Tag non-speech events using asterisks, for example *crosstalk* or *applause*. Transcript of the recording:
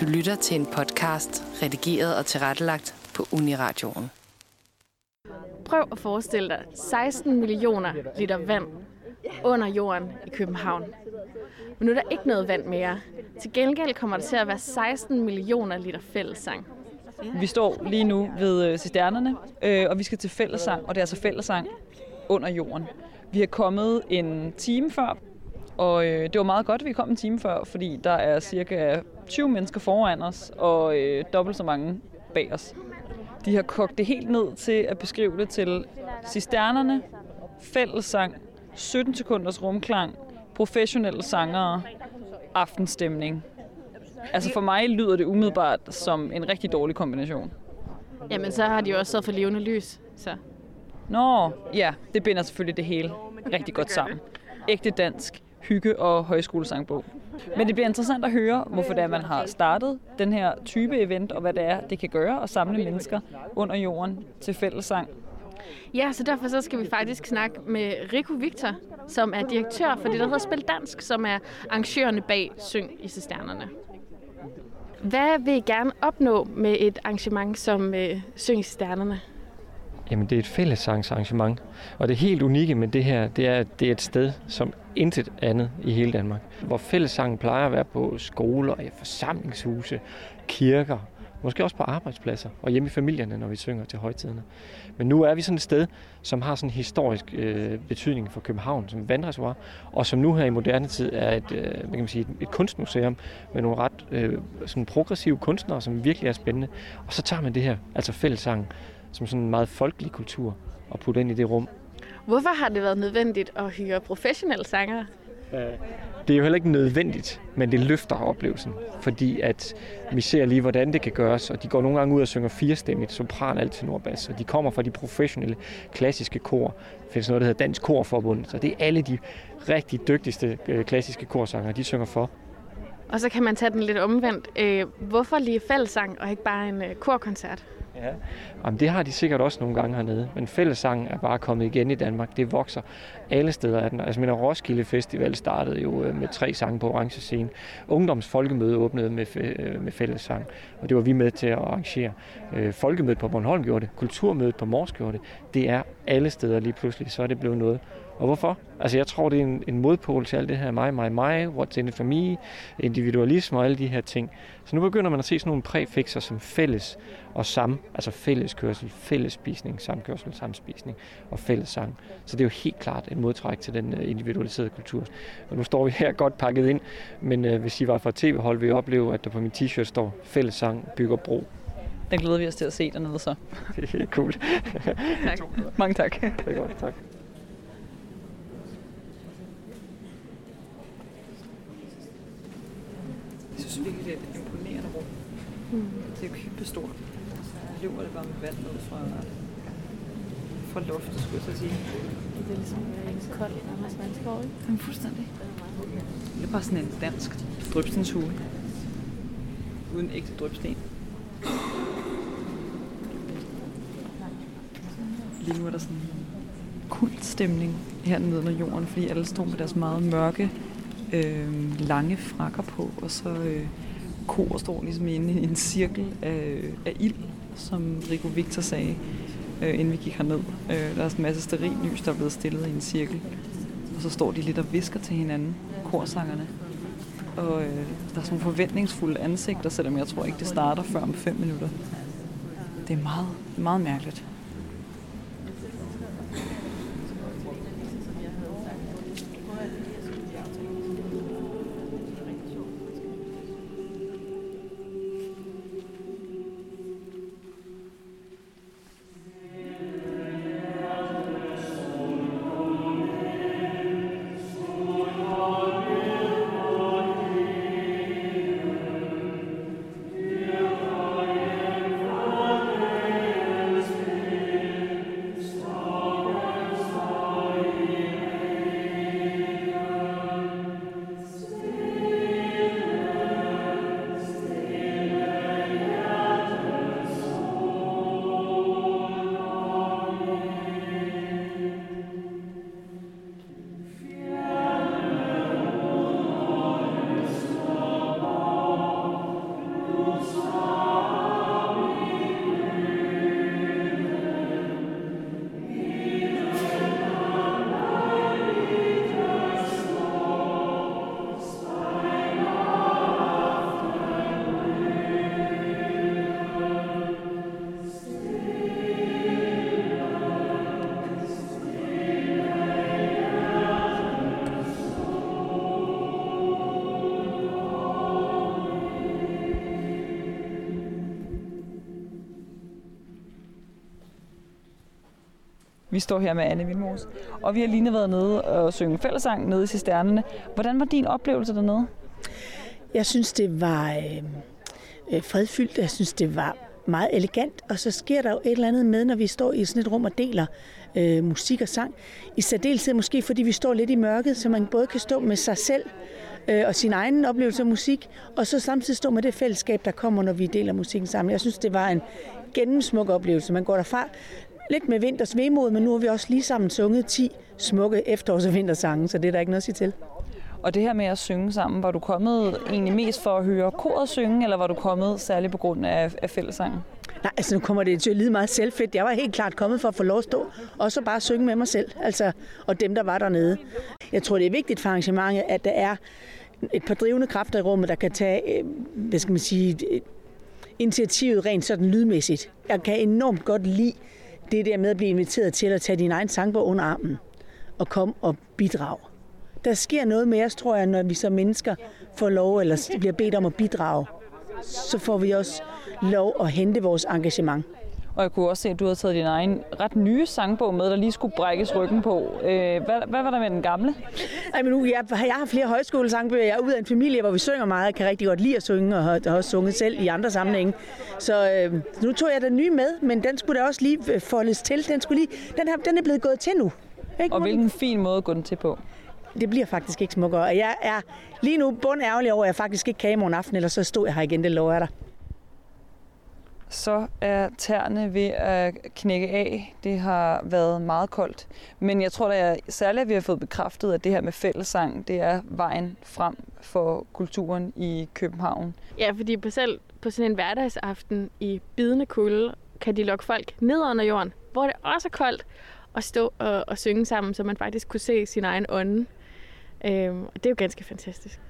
Du lytter til en podcast, redigeret og tilrettelagt på Uniradioen. Prøv at forestille dig 16 millioner liter vand under jorden i København. Men nu er der ikke noget vand mere. Til gengæld kommer der til at være 16 millioner liter fællessang. Vi står lige nu ved øh, cisternerne, øh, og vi skal til fællesang, og det er altså fællesang under jorden. Vi er kommet en time før, og øh, det var meget godt, at vi kom en time før, fordi der er cirka 20 mennesker foran os, og øh, dobbelt så mange bag os. De har kogt det helt ned til at beskrive det til cisternerne, fællesang, 17 sekunders rumklang, professionelle sangere, aftenstemning. Altså for mig lyder det umiddelbart som en rigtig dårlig kombination. Jamen, så har de jo også sat for levende lys. Så. Nå, ja, det binder selvfølgelig det hele rigtig godt sammen. Ægte dansk, hygge og højskolesangbog. Men det bliver interessant at høre, hvorfor det er, man har startet den her type event, og hvad det er, det kan gøre at samle mennesker under jorden til fællessang. Ja, så derfor så skal vi faktisk snakke med Rico Victor, som er direktør for det, der hedder Spil Dansk, som er arrangørerne bag Syng i Cisternerne. Hvad vil I gerne opnå med et arrangement som øh, Syng i Cisternerne? Jamen, det er et fællessangsarrangement. Og det helt unikke med det her, det er, at det er et sted, som intet andet i hele Danmark. Hvor fællessangen plejer at være på skoler, forsamlingshuse, kirker, måske også på arbejdspladser og hjemme i familierne, når vi synger til højtiderne. Men nu er vi sådan et sted, som har sådan en historisk øh, betydning for København som vandreservoir, og som nu her i moderne tid er et, øh, hvad kan man sige, et, et kunstmuseum med nogle ret øh, sådan progressive kunstnere, som virkelig er spændende. Og så tager man det her, altså fællessangen, som sådan en meget folkelig kultur, og putter ind i det rum. Hvorfor har det været nødvendigt at hyre professionelle sangere? Det er jo heller ikke nødvendigt, men det løfter oplevelsen, fordi at vi ser lige, hvordan det kan gøres, og de går nogle gange ud og synger firestemmigt, sopran, alt til nordbas, og de kommer fra de professionelle, klassiske kor. Der findes noget, der hedder Dansk Korforbund, så det er alle de rigtig dygtigste øh, klassiske korsangere, de synger for. Og så kan man tage den lidt omvendt. Øh, hvorfor lige fællesang og ikke bare en øh, korkoncert? Ja, Jamen, det har de sikkert også nogle gange hernede, men fællessangen er bare kommet igen i Danmark. Det vokser alle steder af den. Altså, min Roskilde Festival startede jo øh, med tre sange på orange scene. Ungdoms Folkemøde åbnede med, øh, med fællessang, og det var vi med til at arrangere. Øh, Folkemødet på Bornholm gjorde det, Kulturmødet på Mors gjorde det. Det er alle steder lige pludselig, så er det blevet noget. Og hvorfor? Altså jeg tror, det er en, en modpol til alt det her mig, mig, mig, what's in it for me, individualisme og alle de her ting. Så nu begynder man at se sådan nogle præfixer som fælles og sam, altså fælleskørsel, fællesspisning, samkørsel, samspisning og fællessang. Så det er jo helt klart en modtræk til den øh, individualiserede kultur. Og nu står vi her godt pakket ind, men øh, hvis I var fra tv-hold, vil I opleve, at der på min t-shirt står fællessang bygger bro. Den glæder vi os til at se dernede så. *laughs* Det er helt cool. *laughs* tak. Mange tak. Det er godt, tak. Jeg synes virkelig, det er et imponerende rum. Mm. Det er jo kæmpestort. Løber det bare med vand ned fra, fra loftet, skulle jeg så sige. Det er ligesom en kold Anders Vandskov, ikke? Jamen, fuldstændig. Det er bare sådan en dansk drøbstenshue. Uden ægte drøbsten. Lige nu er der sådan en kultstemning hernede under jorden, fordi alle står med deres meget mørke, øh, lange frakker på, og så øh, kor står ligesom inde i en cirkel af, af ild, som Rico Victor sagde, øh, inden vi gik herned. Øh, der er en masse sterillys, der er blevet stillet i en cirkel, og så står de lidt og visker til hinanden, korsangerne. Og øh, der er sådan nogle forventningsfulde ansigter, selvom jeg tror ikke, det starter før om fem minutter. Det er meget, meget mærkeligt. Vi står her med Anne Vilmos, og vi har lige været nede og synge fællesang nede i Cisternerne. Hvordan var din oplevelse dernede? Jeg synes, det var øh, øh, fredfyldt. Jeg synes, det var meget elegant, og så sker der jo et eller andet med, når vi står i sådan et rum og deler øh, musik og sang. I særdeleshed måske, fordi vi står lidt i mørket, så man både kan stå med sig selv øh, og sin egen oplevelse af musik, og så samtidig stå med det fællesskab, der kommer, når vi deler musikken sammen. Jeg synes, det var en gennemsmuk oplevelse. Man går derfra lidt med vinters vemod, men nu har vi også lige sammen sunget 10 smukke efterårs- og vintersange, så det er der ikke noget at sige til. Og det her med at synge sammen, var du kommet egentlig mest for at høre koret synge, eller var du kommet særligt på grund af, af fællessangen? Nej, altså nu kommer det til at lyde meget selvfedt. Jeg var helt klart kommet for at få lov at stå, og så bare synge med mig selv, altså, og dem, der var dernede. Jeg tror, det er vigtigt for arrangementet, at der er et par drivende kræfter i rummet, der kan tage, øh, hvad skal man sige, initiativet rent sådan lydmæssigt. Jeg kan enormt godt lide det der med at blive inviteret til at tage din egen sangbog under armen og komme og bidrage. Der sker noget med os, tror jeg, når vi som mennesker får lov eller bliver bedt om at bidrage. Så får vi også lov at hente vores engagement. Og jeg kunne også se, at du havde taget din egen ret nye sangbog med, der lige skulle brækkes ryggen på. Øh, hvad, hvad var der med den gamle? Ej, men nu, jeg, jeg har flere højskolesangbøger. Jeg er ud af en familie, hvor vi synger meget. Jeg kan rigtig godt lide at synge, og har, har også sunget selv i andre sammenhænge. Så øh, nu tog jeg den nye med, men den skulle da også lige øh, foldes til. Den, skulle lige, den, her, den er blevet gået til nu. Ikke? Og hvilken fin måde at gå den til på. Det bliver faktisk ikke smukkere. Jeg er lige nu bund ærgerlig over, at jeg faktisk ikke kan i morgen aften, eller så stod jeg her igen, det lover jeg dig så er tæerne ved at knække af. Det har været meget koldt. Men jeg tror da særligt, at vi har fået bekræftet, at det her med fællesang, det er vejen frem for kulturen i København. Ja, fordi på selv på sådan en hverdagsaften i bidende kulde, kan de lokke folk ned under jorden, hvor det også er koldt, og stå og, og synge sammen, så man faktisk kunne se sin egen ånde. Øhm, og det er jo ganske fantastisk.